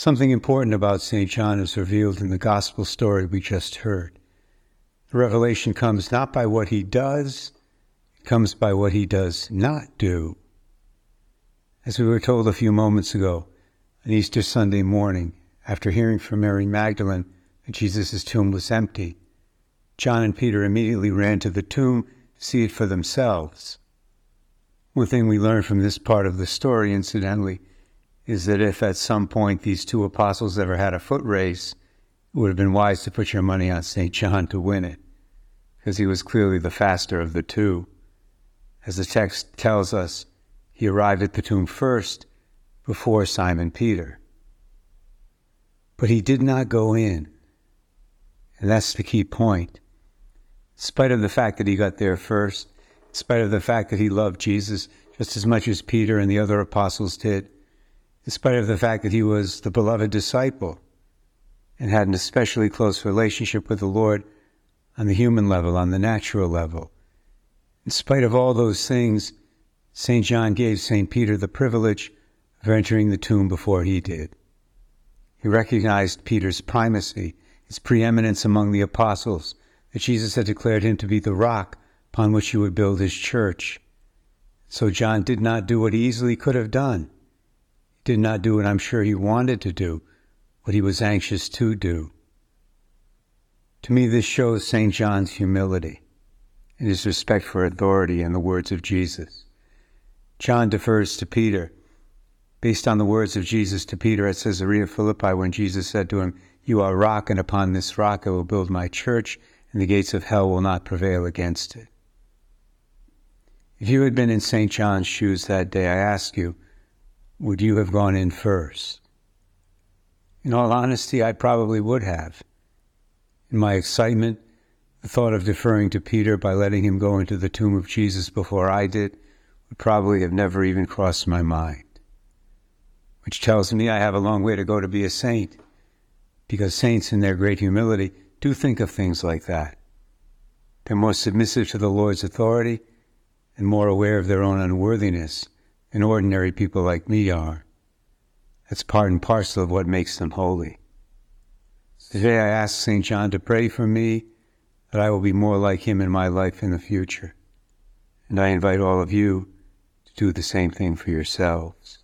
Something important about St. John is revealed in the gospel story we just heard. The revelation comes not by what he does, it comes by what he does not do. As we were told a few moments ago, on Easter Sunday morning, after hearing from Mary Magdalene that Jesus' tomb was empty, John and Peter immediately ran to the tomb to see it for themselves. One thing we learn from this part of the story, incidentally, is that if at some point these two apostles ever had a foot race, it would have been wise to put your money on St. John to win it, because he was clearly the faster of the two. As the text tells us, he arrived at the tomb first before Simon Peter. But he did not go in. And that's the key point. In spite of the fact that he got there first, in spite of the fact that he loved Jesus just as much as Peter and the other apostles did, in spite of the fact that he was the beloved disciple and had an especially close relationship with the Lord on the human level, on the natural level. In spite of all those things, St. John gave St. Peter the privilege of entering the tomb before he did. He recognized Peter's primacy, his preeminence among the apostles, that Jesus had declared him to be the rock upon which he would build his church. So John did not do what he easily could have done did not do what I'm sure he wanted to do, what he was anxious to do. To me, this shows St. John's humility and his respect for authority and the words of Jesus. John defers to Peter. Based on the words of Jesus to Peter at Caesarea Philippi, when Jesus said to him, You are rock, and upon this rock I will build my church, and the gates of hell will not prevail against it. If you had been in St. John's shoes that day, I ask you, would you have gone in first? In all honesty, I probably would have. In my excitement, the thought of deferring to Peter by letting him go into the tomb of Jesus before I did would probably have never even crossed my mind. Which tells me I have a long way to go to be a saint, because saints, in their great humility, do think of things like that. They're more submissive to the Lord's authority and more aware of their own unworthiness and ordinary people like me are. That's part and parcel of what makes them holy. Today I ask St. John to pray for me that I will be more like him in my life in the future. And I invite all of you to do the same thing for yourselves.